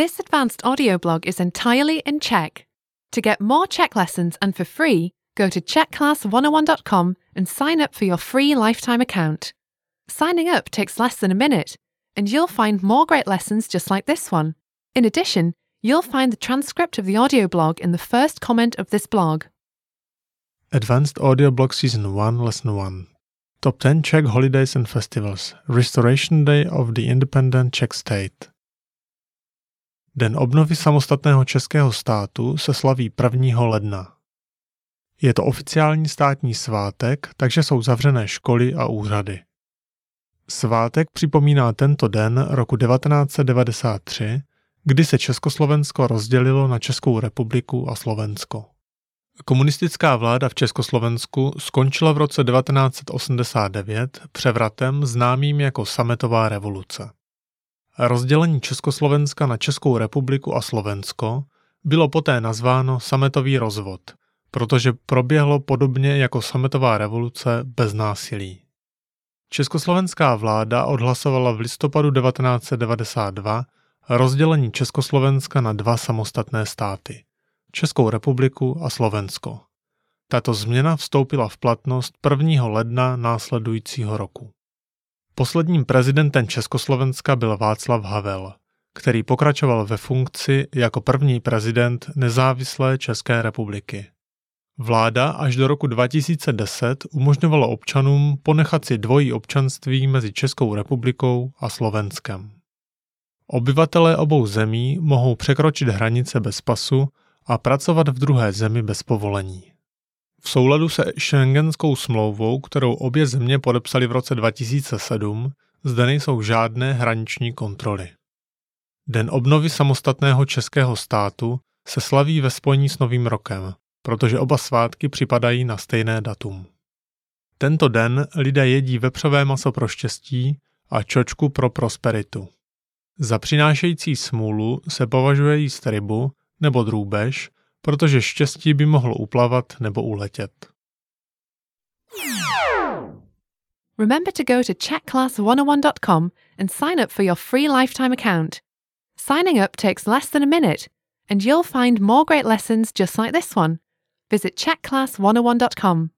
This advanced audio blog is entirely in Czech. To get more Czech lessons and for free, go to czechclass101.com and sign up for your free lifetime account. Signing up takes less than a minute, and you'll find more great lessons just like this one. In addition, you'll find the transcript of the audio blog in the first comment of this blog. Advanced Audio Blog Season 1, Lesson 1 Top 10 Czech Holidays and Festivals Restoration Day of the Independent Czech State Den obnovy samostatného českého státu se slaví 1. ledna. Je to oficiální státní svátek, takže jsou zavřené školy a úřady. Svátek připomíná tento den roku 1993, kdy se Československo rozdělilo na Českou republiku a Slovensko. Komunistická vláda v Československu skončila v roce 1989 převratem známým jako sametová revoluce. Rozdělení Československa na Českou republiku a Slovensko bylo poté nazváno sametový rozvod, protože proběhlo podobně jako sametová revoluce bez násilí. Československá vláda odhlasovala v listopadu 1992 rozdělení Československa na dva samostatné státy – Českou republiku a Slovensko. Tato změna vstoupila v platnost 1. ledna následujícího roku. Posledním prezidentem Československa byl Václav Havel, který pokračoval ve funkci jako první prezident nezávislé České republiky. Vláda až do roku 2010 umožňovala občanům ponechat si dvojí občanství mezi Českou republikou a Slovenskem. Obyvatelé obou zemí mohou překročit hranice bez pasu a pracovat v druhé zemi bez povolení. V souladu se Schengenskou smlouvou, kterou obě země podepsaly v roce 2007, zde nejsou žádné hraniční kontroly. Den obnovy samostatného českého státu se slaví ve spojení s Novým rokem, protože oba svátky připadají na stejné datum. Tento den lidé jedí vepřové maso pro štěstí a čočku pro prosperitu. Za přinášející smůlu se považuje jíst rybu nebo drůbež, protože štěstí by mohlo uplavat nebo uletět. Remember to go to checkclass101.com and sign up for your free lifetime account. Signing up takes less than a minute, and you'll find more great lessons just like this one. Visit checkclass101.com.